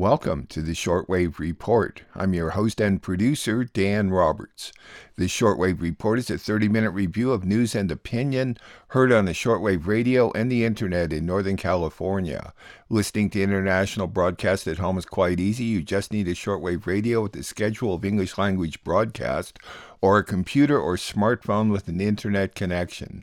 Welcome to the Shortwave Report. I'm your host and producer, Dan Roberts. The Shortwave Report is a 30 minute review of news and opinion heard on the shortwave radio and the internet in Northern California. Listening to international broadcast at home is quite easy. You just need a shortwave radio with a schedule of English language broadcast or a computer or smartphone with an internet connection.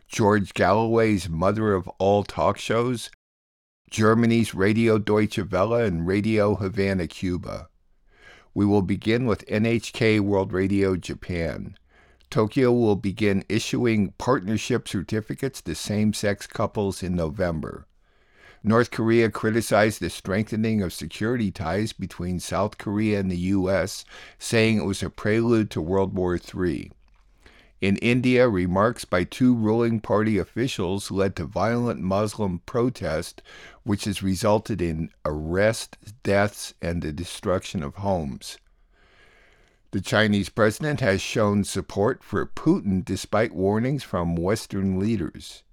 George Galloway's mother of all talk shows, Germany's Radio Deutsche Welle, and Radio Havana, Cuba. We will begin with NHK World Radio Japan. Tokyo will begin issuing partnership certificates to same sex couples in November. North Korea criticized the strengthening of security ties between South Korea and the U.S., saying it was a prelude to World War III. In India, remarks by two ruling party officials led to violent Muslim protest, which has resulted in arrests, deaths, and the destruction of homes. The Chinese president has shown support for Putin despite warnings from Western leaders.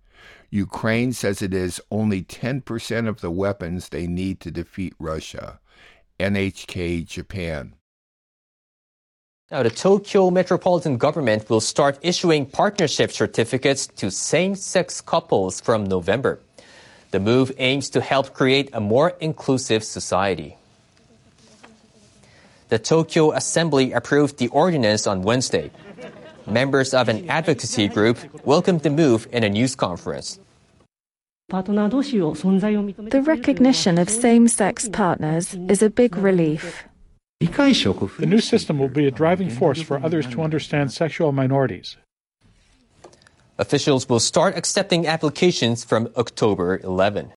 Ukraine says it has only 10% of the weapons they need to defeat Russia. NHK Japan. Now, the Tokyo metropolitan government will start issuing partnership certificates to same sex couples from November. The move aims to help create a more inclusive society. The Tokyo Assembly approved the ordinance on Wednesday members of an advocacy group welcomed the move in a news conference. The recognition of same sex partners is a big relief. The new system will be a driving force for others to understand sexual minorities. Officials will start accepting applications from October 11.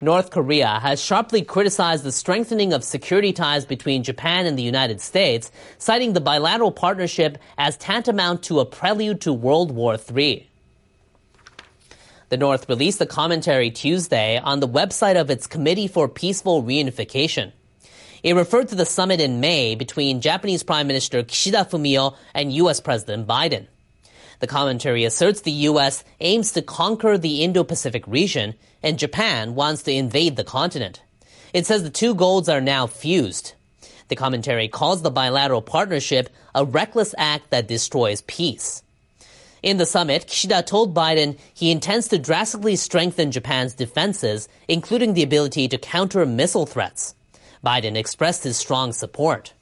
North Korea has sharply criticized the strengthening of security ties between Japan and the United States, citing the bilateral partnership as tantamount to a prelude to World War III. The North released a commentary Tuesday on the website of its Committee for Peaceful Reunification. It referred to the summit in May between Japanese Prime Minister Kishida Fumio and U.S. President Biden. The commentary asserts the U.S. aims to conquer the Indo-Pacific region and Japan wants to invade the continent. It says the two goals are now fused. The commentary calls the bilateral partnership a reckless act that destroys peace. In the summit, Kishida told Biden he intends to drastically strengthen Japan's defenses, including the ability to counter missile threats. Biden expressed his strong support.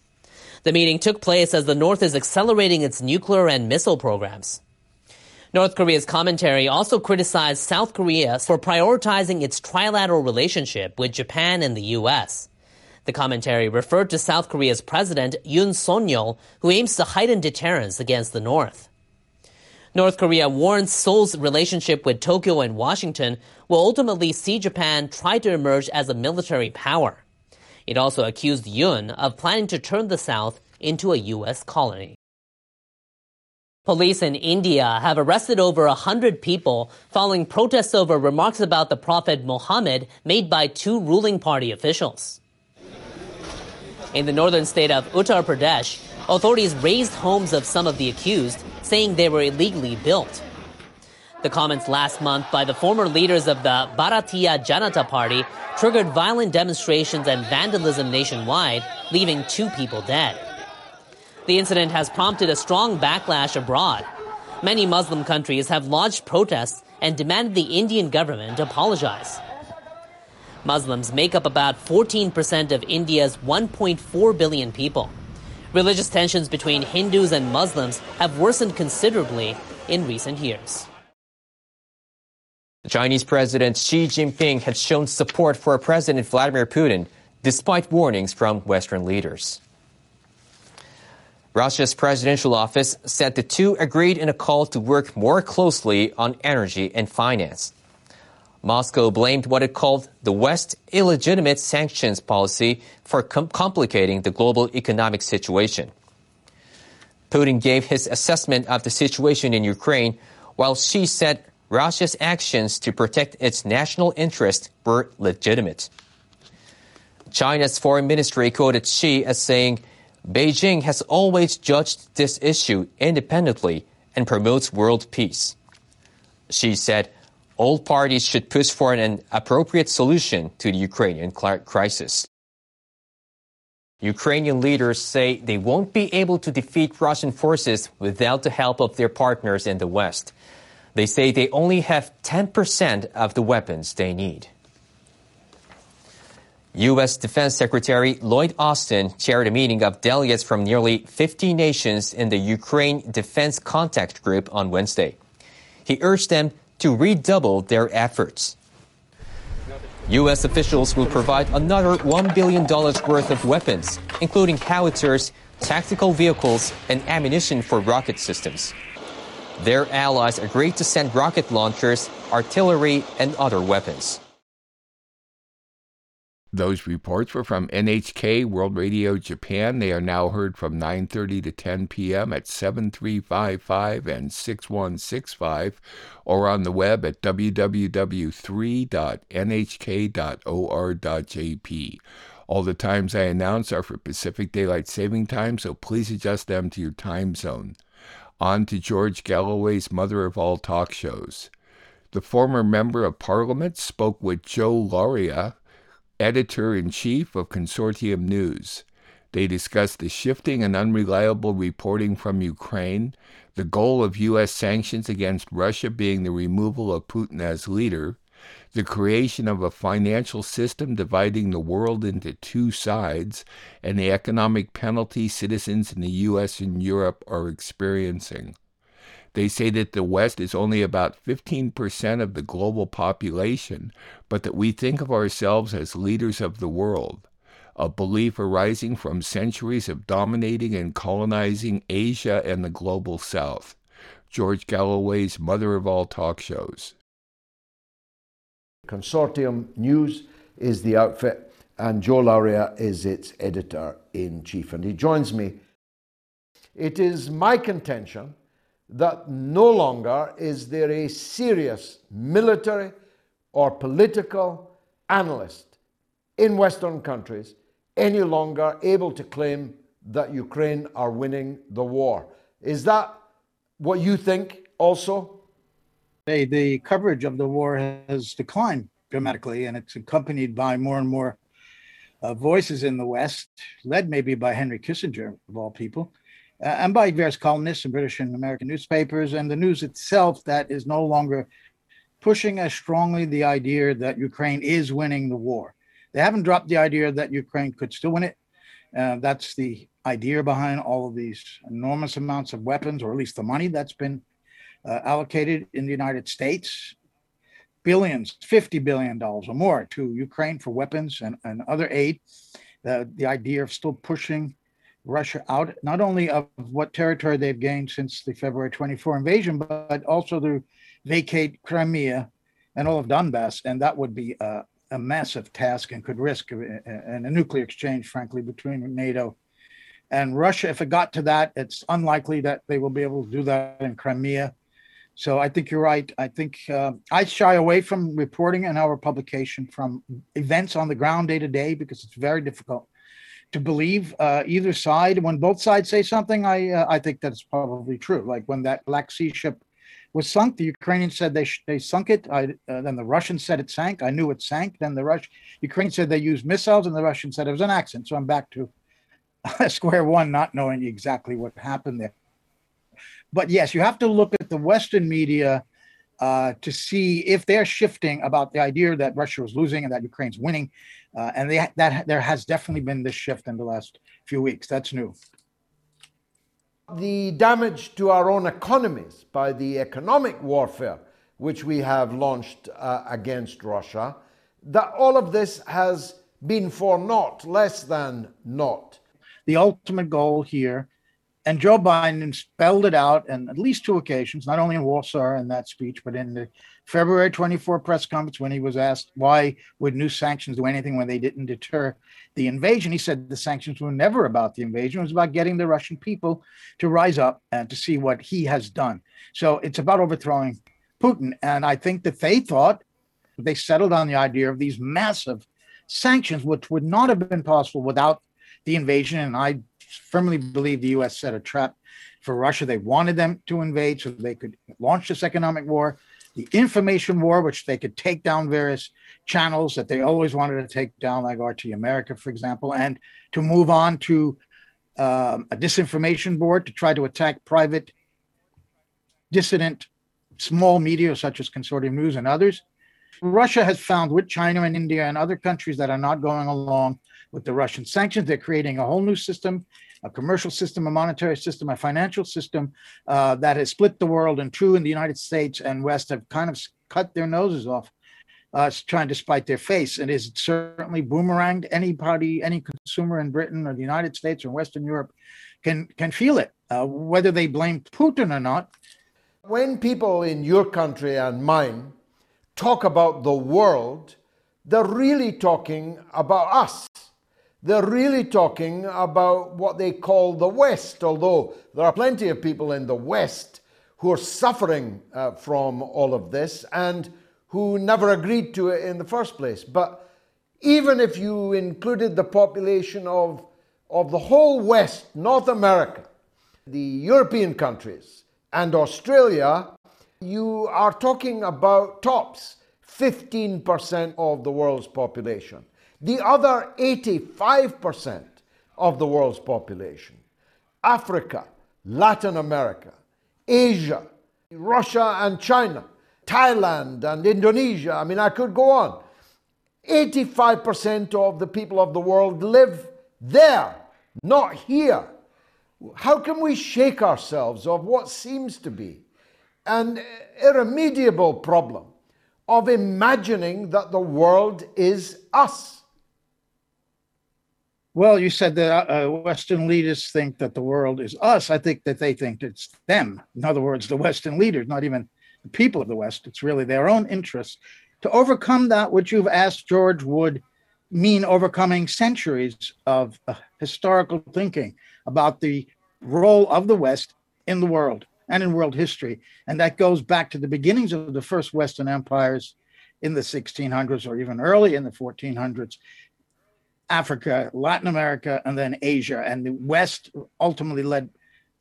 The meeting took place as the North is accelerating its nuclear and missile programs. North Korea's commentary also criticized South Korea for prioritizing its trilateral relationship with Japan and the U.S. The commentary referred to South Korea's president Yoon Suk-yeol, who aims to heighten deterrence against the North. North Korea warns Seoul's relationship with Tokyo and Washington will ultimately see Japan try to emerge as a military power. It also accused Yoon of planning to turn the South into a U.S. colony. Police in India have arrested over 100 people following protests over remarks about the Prophet Muhammad made by two ruling party officials. In the northern state of Uttar Pradesh, authorities razed homes of some of the accused, saying they were illegally built. The comments last month by the former leaders of the Bharatiya Janata Party triggered violent demonstrations and vandalism nationwide, leaving two people dead. The incident has prompted a strong backlash abroad. Many Muslim countries have lodged protests and demanded the Indian government apologize. Muslims make up about 14% of India's 1.4 billion people. Religious tensions between Hindus and Muslims have worsened considerably in recent years. Chinese President Xi Jinping has shown support for President Vladimir Putin despite warnings from Western leaders. Russia's presidential office said the two agreed in a call to work more closely on energy and finance. Moscow blamed what it called the West's illegitimate sanctions policy for com- complicating the global economic situation. Putin gave his assessment of the situation in Ukraine, while Xi said Russia's actions to protect its national interest were legitimate. China's foreign ministry quoted Xi as saying, Beijing has always judged this issue independently and promotes world peace. Xi said, all parties should push for an appropriate solution to the Ukrainian crisis. Ukrainian leaders say they won't be able to defeat Russian forces without the help of their partners in the West. They say they only have 10% of the weapons they need. U.S. Defense Secretary Lloyd Austin chaired a meeting of delegates from nearly 50 nations in the Ukraine Defense Contact Group on Wednesday. He urged them to redouble their efforts. U.S. officials will provide another $1 billion worth of weapons, including howitzers, tactical vehicles, and ammunition for rocket systems. Their allies agreed to send rocket launchers, artillery, and other weapons. Those reports were from NHK World Radio Japan. They are now heard from 9:30 to 10 p.m. at 7355 and 6165 or on the web at www.3.nhk.or.jp. All the times I announce are for Pacific Daylight Saving Time, so please adjust them to your time zone. On to George Galloway's mother of all talk shows. The former member of parliament spoke with Joe Lauria, editor in chief of Consortium News. They discussed the shifting and unreliable reporting from Ukraine, the goal of U.S. sanctions against Russia being the removal of Putin as leader, the creation of a financial system dividing the world into two sides, and the economic penalty citizens in the U.S. and Europe are experiencing. They say that the West is only about 15% of the global population, but that we think of ourselves as leaders of the world, a belief arising from centuries of dominating and colonizing Asia and the global South. George Galloway's mother of all talk shows. Consortium News is the outfit, and Joe Lauria is its editor in chief. And he joins me. It is my contention that no longer is there a serious military or political analyst in Western countries any longer able to claim that Ukraine are winning the war. Is that what you think also? The coverage of the war has declined dramatically, and it's accompanied by more and more uh, voices in the West, led maybe by Henry Kissinger, of all people, uh, and by various columnists in British and American newspapers, and the news itself that is no longer pushing as strongly the idea that Ukraine is winning the war. They haven't dropped the idea that Ukraine could still win it. Uh, that's the idea behind all of these enormous amounts of weapons, or at least the money that's been uh, allocated in the United States. Billions, $50 billion or more to Ukraine for weapons and, and other aid. The idea of still pushing Russia out, not only of what territory they've gained since the February 24 invasion, but also to vacate Crimea and all of Donbass. And that would be a, a massive task and could risk a, a, a, nuclear exchange, frankly, between NATO and Russia. If it got to that, it's unlikely that they will be able to do that in Crimea. So I think you're right. I think uh, I shy away from reporting in our publication from events on the ground day to day because it's very difficult to believe uh, either side. When both sides say something, I uh, I think that's probably true. Like when that Black Sea ship was sunk, the Ukrainians said they sh- they sunk it. I, uh, then the Russians said it sank. I knew it sank. Then the Rush Ukraine said they used missiles, and the Russians said it was an accident. So I'm back to square one, not knowing exactly what happened there. But yes, you have to look at the Western media uh, to see if they're shifting about the idea that Russia was losing and that Ukraine's winning. Uh, and they, that there has definitely been this shift in the last few weeks. That's new. The damage to our own economies by the economic warfare which we have launched uh, against Russia, that all of this has been for naught, less than naught. The ultimate goal here, and Joe Biden spelled it out on at least two occasions, not only in Warsaw in that speech, but in the February 24 press conference when he was asked why would new sanctions do anything when they didn't deter the invasion. He said the sanctions were never about the invasion. It was about getting the Russian people to rise up and to see what he has done. So it's about overthrowing Putin. And I think that they thought they settled on the idea of these massive sanctions, which would not have been possible without the invasion. And I firmly believe the US set a trap for Russia. They wanted them to invade so they could launch this economic war the information war, which they could take down various channels that they always wanted to take down, like RT America, for example, and to move on to um, a disinformation board to try to attack private, dissident, small media such as Consortium News and others. Russia has found with China and India and other countries that are not going along with the Russian sanctions, they're creating a whole new system a commercial system, a monetary system, a financial system uh, that has split the world in two in the United States and West have kind of cut their noses off, uh, trying to spite their face. And is certainly boomeranged. Anybody, any consumer in Britain or the United States or Western Europe can can feel it, uh, whether they blame Putin or not. When people in your country and mine talk about the world, they're really talking about us they're really talking about what they call the West, although there are plenty of people in the West who are suffering uh, from all of this and who never agreed to it in the first place. But even if you included the population of, of the whole West, North America, the European countries, and Australia, you are talking about tops 15% of the world's population the other 85% of the world's population, Africa, Latin America, Asia, Russia and China, Thailand and Indonesia. I mean, I could go on. 85% of the people of the world live there, not here. How can we shake ourselves of what seems to be an irremediable problem of imagining that the world is us? Well, you said that uh, Western leaders think that the world is us. I think that they think it's them. In other words, the Western leaders, not even the people of the West. It's really their own interests. To overcome that, what you've asked George would mean overcoming centuries of uh, historical thinking about the role of the West in the world and in world history. And that goes back to the beginnings of the first Western empires in the 1600s or even early in the 1400s Africa, Latin America, and then Asia. And the West, ultimately led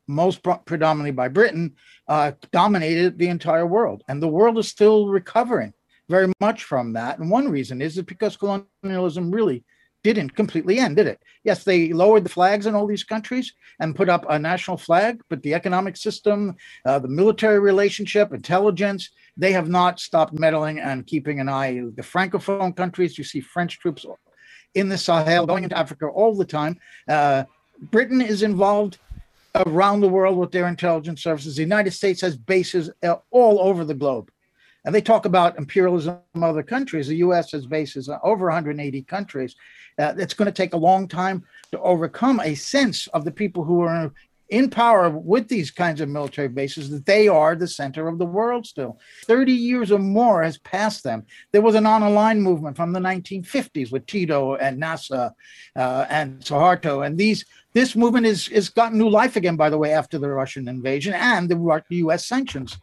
most predominantly by Britain, uh, dominated the entire world. And the world is still recovering very much from that. And one reason is that because colonialism really didn't completely end, did it? Yes, they lowered the flags in all these countries and put up a national flag, but the economic system, uh, the military relationship, intelligence, they have not stopped meddling and keeping an eye. The francophone countries, you see French troops in the Sahel, going into Africa all the time. Uh, Britain is involved around the world with their intelligence services. The United States has bases uh, all over the globe. And they talk about imperialism in other countries. The US has bases over 180 countries. Uh, it's going to take a long time to overcome a sense of the people who are in power with these kinds of military bases that they are the center of the world still. 30 years or more has passed them. There was an non-aligned movement from the 1950s with Tito and Nasser uh, and Suharto. And these this movement is, is gotten new life again, by the way, after the Russian invasion and the U.S. sanctions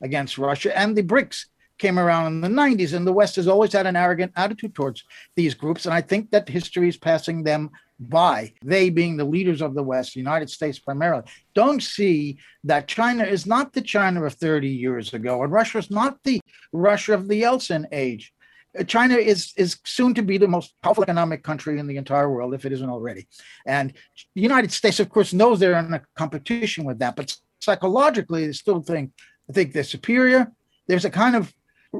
against Russia and the BRICS came around in the 90s. And the West has always had an arrogant attitude towards these groups. And I think that history is passing them by, they being the leaders of the West, the United States primarily, don't see that China is not the China of 30 years ago, and Russia is not the Russia of the Yeltsin age. Uh, China is is soon to be the most powerful economic country in the entire world, if it isn't already. And the United States, of course, knows they're in a competition with that, but psychologically, they still think I think they're superior. There's a kind of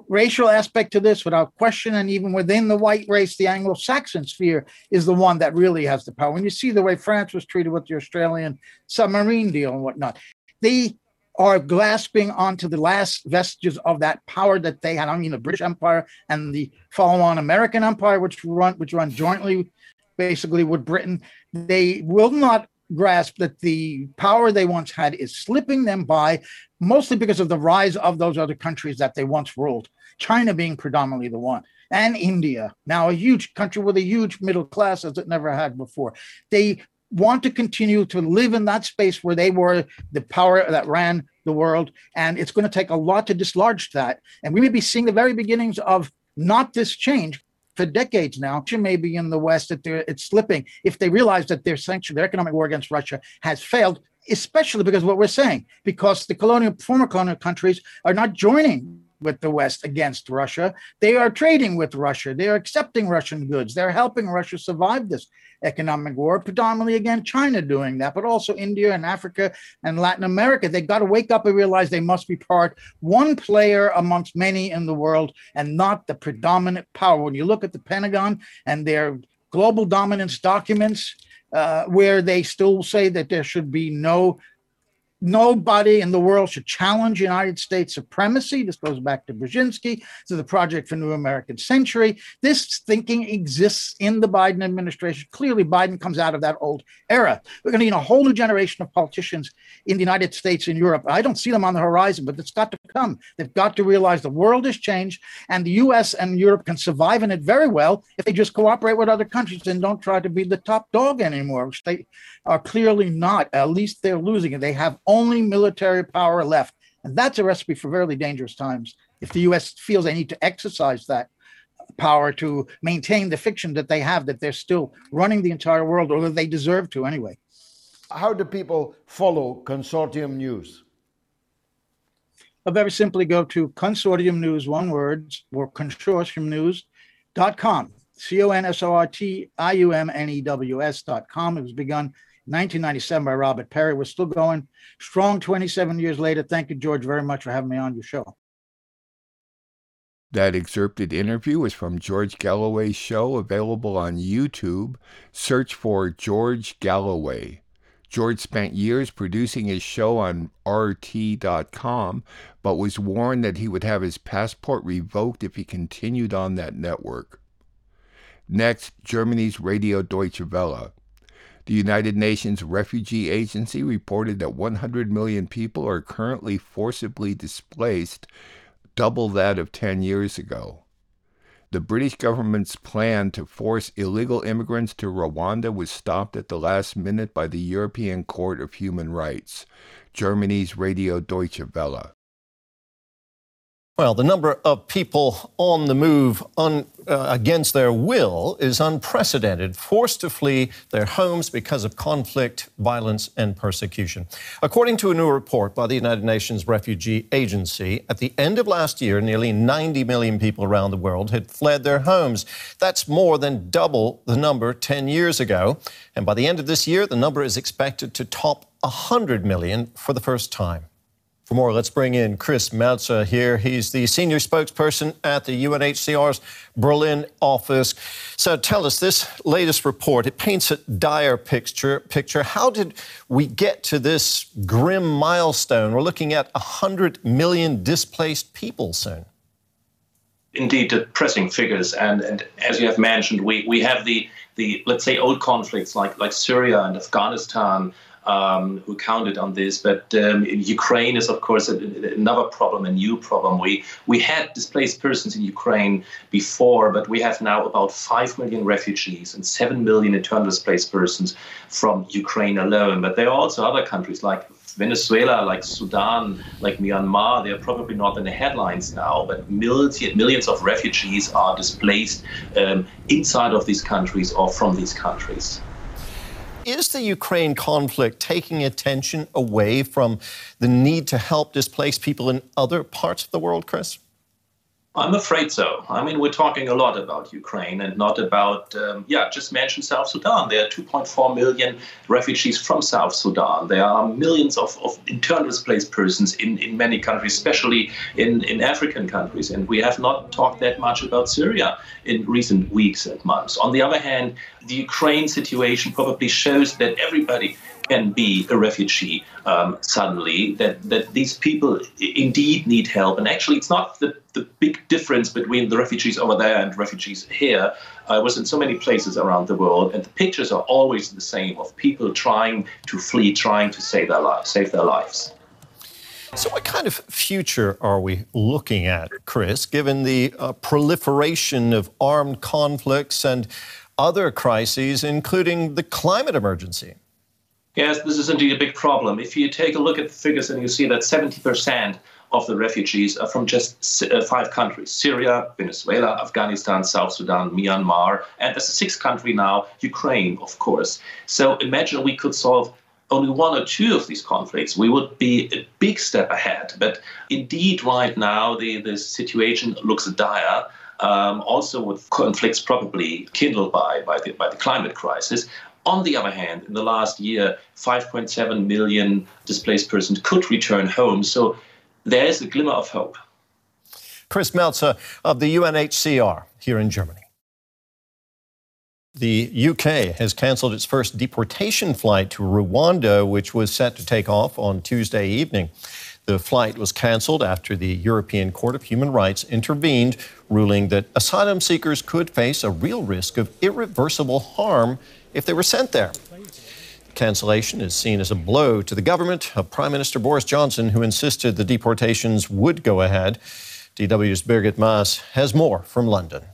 racial aspect to this without question. And even within the white race, the Anglo Saxon sphere is the one that really has the power. When you see the way France was treated with the Australian submarine deal and whatnot, they are grasping onto the last vestiges of that power that they had. I mean, the British Empire and the follow-on American Empire, which run which run jointly, basically with Britain. They will not grasp that the power they once had is slipping them by mostly because of the rise of those other countries that they once ruled, China being predominantly the one, and India, now a huge country with a huge middle class as it never had before. They want to continue to live in that space where they were the power that ran the world. And it's going to take a lot to dislodge that. And we may be seeing the very beginnings of not this change for decades now. Maybe in the West that it's slipping if they realize that their sanction, their economic war against Russia has failed, especially because what we're saying, because the colonial former colonial countries are not joining with the West against Russia. They are trading with Russia. They are accepting Russian goods. They're helping Russia survive this economic war, predominantly again China doing that, but also India and Africa and Latin America. They've got to wake up and realize they must be part, one player amongst many in the world, and not the predominant power. When you look at the Pentagon and their global dominance documents, uh, where they still say that there should be no nobody in the world should challenge United States supremacy. This goes back to Brzezinski, to the Project for New American Century. This thinking exists in the Biden administration. Clearly, Biden comes out of that old era. We're going to need a whole new generation of politicians in the United States and Europe. I don't see them on the horizon, but it's got to come. They've got to realize the world has changed, and the US and Europe can survive in it very well if they just cooperate with other countries and don't try to be the top dog anymore, are clearly not. At least they're losing it. They have only military power left. And that's a recipe for very dangerous times. If the US feels they need to exercise that power to maintain the fiction that they have, that they're still running the entire world, or that they deserve to anyway. How do people follow Consortium News? I'll very simply go to Consortium News, one word, or consortiumnews.com. C O N S O R T I U M N E W S.com. It was begun 1997 by Robert Parry. We're still going strong 27 years later. Thank you, George, very much for having me on your show. That excerpted interview was from George Galloway's show, available on YouTube. Search for George Galloway. George spent years producing his show on RT.com, but was warned that he would have his passport revoked if he continued on that network. Next, Germany's Radio Deutsche Welle. The United Nations Refugee Agency reported that 100 million people are currently forcibly displaced, double that of 10 years ago. The British government's plan to force illegal immigrants to Rwanda was stopped at the last minute by the European Court of Human Rights. Germany's Radio Deutsche Welle. Well, the number of people on the move un, uh, against their will is unprecedented, forced to flee their homes because of conflict, violence, and persecution. According to a new report by the United Nations Refugee Agency, at the end of last year, nearly 90 million people around the world had fled their homes. That's more than double the number 10 years ago. And by the end of this year, the number is expected to top 100 million for the first time. For more, let's bring in Chris Melzer here. He's the senior spokesperson at the UNHCR's Berlin office. So tell us, this latest report, it paints a dire picture. picture. How did we get to this grim milestone? We're looking at 100 million displaced people soon. Indeed, depressing figures. And, and as you have mentioned, we, we have the, the, let's say, old conflicts like, like Syria and Afghanistan, um, who counted on this. But um, Ukraine is, of course, a, another problem, a new problem. We we had displaced persons in Ukraine before, but we have now about five million refugees and seven million internally displaced persons from Ukraine alone. But there are also other countries like Venezuela, like Sudan, like Myanmar, they're probably not in the headlines now, but millions, of refugees are displaced um, inside of these countries or from these countries. Is the Ukraine conflict taking attention away from the need to help displaced people in other parts of the world, Chris? I'm afraid so. I mean, we're talking a lot about Ukraine and not about, um, yeah, just mention South Sudan. There are 2.4 million refugees from South Sudan. There are millions of, of internally displaced persons in, in many countries, especially in, in African countries. And we have not talked that much about Syria in recent weeks and months. On the other hand, the Ukraine situation probably shows that everybody can be a refugee um, suddenly, that, that these people indeed need help. And actually, it's not the, the big difference between the refugees over there and refugees here. I was in so many places around the world, and the pictures are always the same of people trying to flee, trying to save their lives. Save their lives. So, what kind of future are we looking at, Chris, given the uh, proliferation of armed conflicts and other crises, including the climate emergency? Yes, this is indeed a big problem. If you take a look at the figures and you see that 70% of the refugees are from just uh, five countries Syria, Venezuela, Afghanistan, South Sudan, Myanmar, and as a sixth country now, Ukraine, of course. So imagine we could solve only one or two of these conflicts, we would be a big step ahead. But indeed, right now, the, the situation looks dire. Um, also, with conflicts probably kindled by, by, the, by the climate crisis. On the other hand, in the last year, 5.7 million displaced persons could return home. So there is a glimmer of hope. Chris Melzer of the UNHCR here in Germany. The UK has canceled its first deportation flight to Rwanda, which was set to take off on Tuesday evening. The flight was canceled after the European Court of Human Rights intervened, ruling that asylum seekers could face a real risk of irreversible harm if they were sent there. Cancellation is seen as a blow to the government of Prime Minister Boris Johnson, who insisted the deportations would go ahead. DW's Birgit Maass has more from London.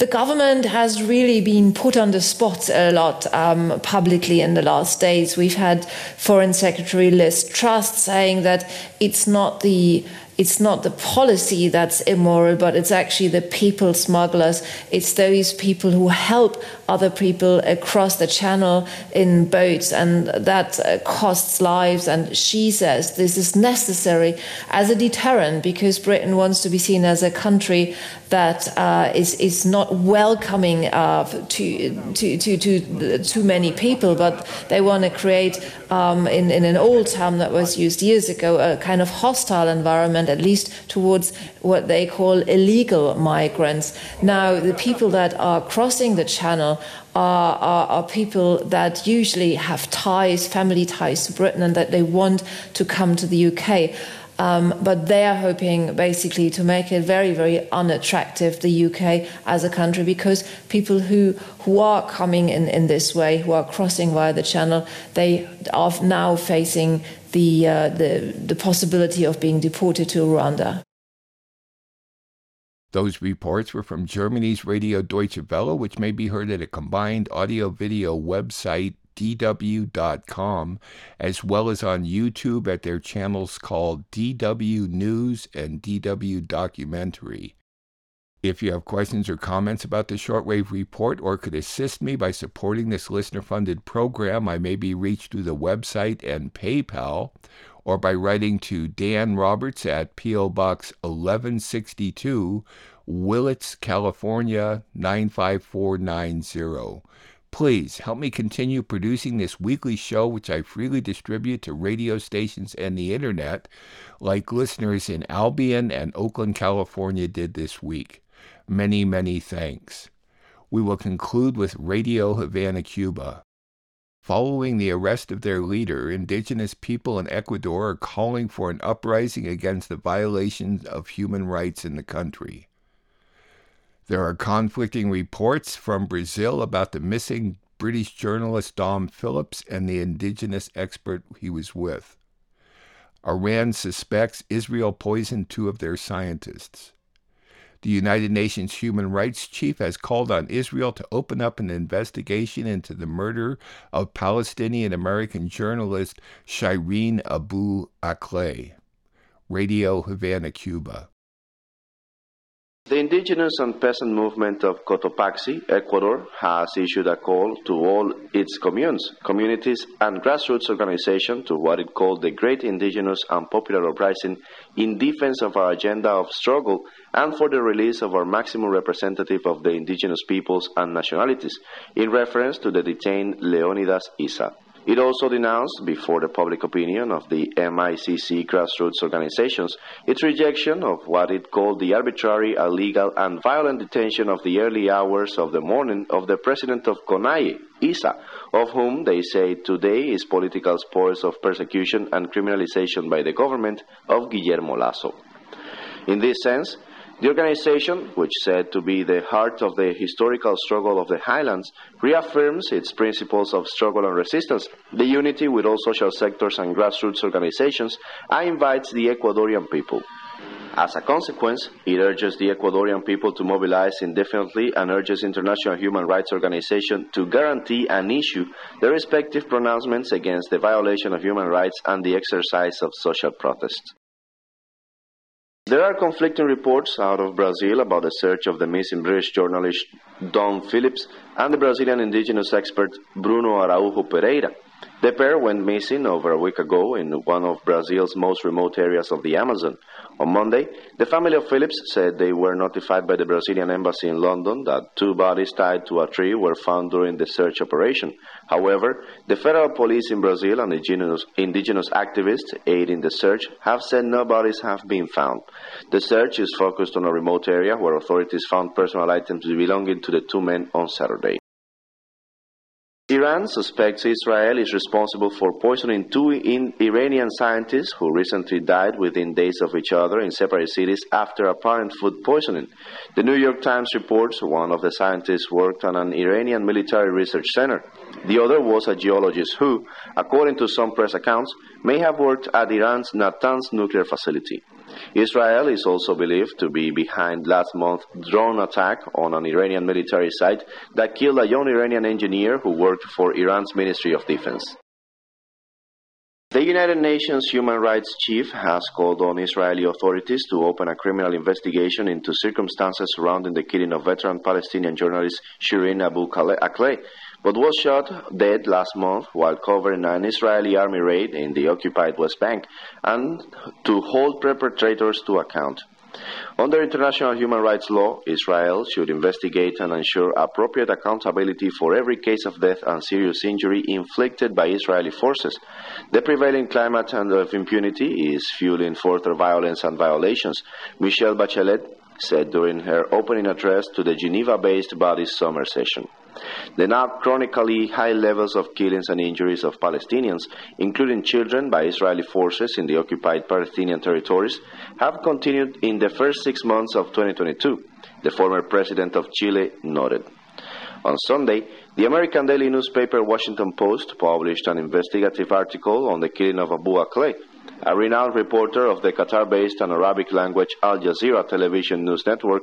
The government has really been put on the spot a lot um, publicly in the last days. We've had Foreign Secretary Liz Truss saying that it's not the it's not the policy that's immoral, but it's actually the people smugglers. It's those people who help other people across the channel in boats, and that uh, costs lives. And she says this is necessary as a deterrent because Britain wants to be seen as a country that uh, is is not welcoming uh, to, to, to, to too many people, but they want to create, um, in, in an old term that was used years ago, a kind of hostile environment, at least towards what they call illegal migrants. Now, the people that are crossing the channel are, are, are, people that usually have ties, family ties to Britain, and that they want to come to the UK. Um, but they are hoping basically to make it very, very unattractive, the UK as a country, because people who, who are coming in, in this way, who are crossing via the channel, they are now facing the, uh, the, the possibility of being deported to Rwanda. Those reports were from Germany's Radio Deutsche Welle, which may be heard at a combined audio video website DW.com, as well as on YouTube at their channels called DW News and DW Documentary. If you have questions or comments about the Shortwave Report or could assist me by supporting this listener funded program, I may be reached through the website and PayPal or by writing to Dan Roberts at P.O. Box 1162, Willits, California 95490. Please help me continue producing this weekly show, which I freely distribute to radio stations and the internet, like listeners in Albion and Oakland, California did this week. Many, many thanks. We will conclude with Radio Havana, Cuba. Following the arrest of their leader, indigenous people in Ecuador are calling for an uprising against the violations of human rights in the country. There are conflicting reports from Brazil about the missing British journalist Dom Phillips and the indigenous expert he was with. Iran suspects Israel poisoned two of their scientists. The United Nations Human Rights Chief has called on Israel to open up an investigation into the murder of Palestinian American journalist Shireen Abu Akleh. Radio Havana, Cuba. The indigenous and peasant movement of Cotopaxi, Ecuador, has issued a call to all its communes, communities, and grassroots organizations to what it called the Great Indigenous and Popular Uprising in defense of our agenda of struggle and for the release of our maximum representative of the indigenous peoples and nationalities, in reference to the detained Leonidas Iza. It also denounced, before the public opinion of the MICC grassroots organizations, its rejection of what it called the arbitrary, illegal, and violent detention of the early hours of the morning of the president of CONAIE, Iza, of whom they say today is political spoils of persecution and criminalization by the government of Guillermo Lasso. In this sense, The organization, which said to be the heart of the historical struggle of the highlands, reaffirms its principles of struggle and resistance, the unity with all social sectors and grassroots organizations, and invites the Ecuadorian people. As a consequence, it urges the Ecuadorian people to mobilize indefinitely and urges international human rights organizations to guarantee and issue their respective pronouncements against the violation of human rights and the exercise of social protest. There are conflicting reports out of Brazil about the search of the missing British journalist Dom Phillips and the Brazilian indigenous expert Bruno Araujo Pereira. The pair went missing over a week ago in one of Brazil's most remote areas of the Amazon. On Monday, the family of Phillips said they were notified by the Brazilian embassy in London that two bodies tied to a tree were found during the search operation. However, the federal police in Brazil and indigenous, indigenous activists aiding the search have said no bodies have been found. The search is focused on a remote area where authorities found personal items belonging to the two men on Saturday. Iran suspects Israel is responsible for poisoning two Iranian scientists who recently died within days of each other in separate cities after apparent food poisoning. The New York Times reports one of the scientists worked on an Iranian military research center. The other was a geologist who, according to some press accounts, may have worked at Iran's Natanz nuclear facility. Israel is also believed to be behind last month's drone attack on an Iranian military site that killed a young Iranian engineer who worked for Iran's Ministry of Defense. The United Nations Human Rights Chief has called on Israeli authorities to open a criminal investigation into circumstances surrounding the killing of veteran Palestinian journalist Shireen Abu Akleh, but was shot dead last month while covering an Israeli army raid in the occupied West Bank, and to hold perpetrators to account. Under international human rights law, Israel should investigate and ensure appropriate accountability for every case of death and serious injury inflicted by Israeli forces. The prevailing climate of impunity is fueling further violence and violations. Michelle Bachelet said during her opening address to the Geneva based body's summer session. The now chronically high levels of killings and injuries of Palestinians, including children by Israeli forces in the occupied Palestinian territories, have continued in the first six months of 2022, the former president of Chile noted. On Sunday, the American daily newspaper Washington Post published an investigative article on the killing of Abu Akleh, a renowned reporter of the Qatar based and Arabic language Al Jazeera television news network,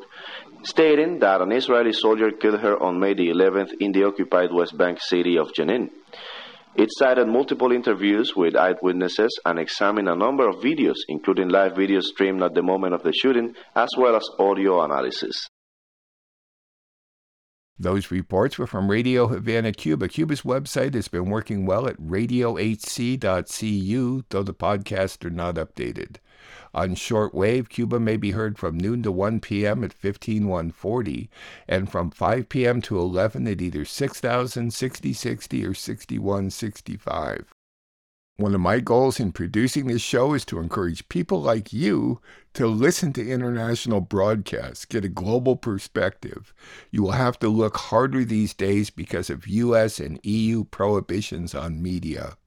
stating that an Israeli soldier killed her on May the 11th in the occupied West Bank city of Jenin. It cited multiple interviews with eyewitnesses and examined a number of videos, including live videos streamed at the moment of the shooting, as well as audio analysis. Those reports were from Radio Havana, Cuba. Cuba's website has been working well at radiohc.cu, though the podcasts are not updated. On shortwave, Cuba may be heard from noon to 1 p.m. at 15140 and from 5 p.m. to 11 at either 6000, 6060, or 6165. One of my goals in producing this show is to encourage people like you to listen to international broadcasts, get a global perspective. You will have to look harder these days because of US and EU prohibitions on media.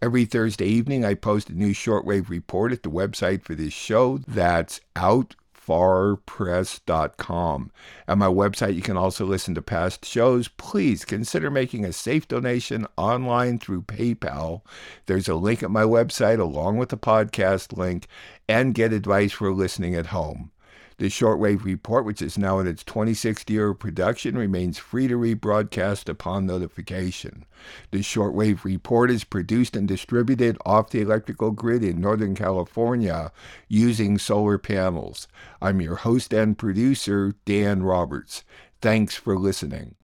Every Thursday evening, I post a new shortwave report at the website for this show. That's out farpress.com. At my website, you can also listen to past shows. Please consider making a safe donation online through PayPal. There's a link at my website along with the podcast link and get advice for listening at home. The Shortwave Report, which is now in its 26th year of production, remains free to rebroadcast upon notification. The Shortwave Report is produced and distributed off the electrical grid in Northern California using solar panels. I'm your host and producer, Dan Roberts. Thanks for listening.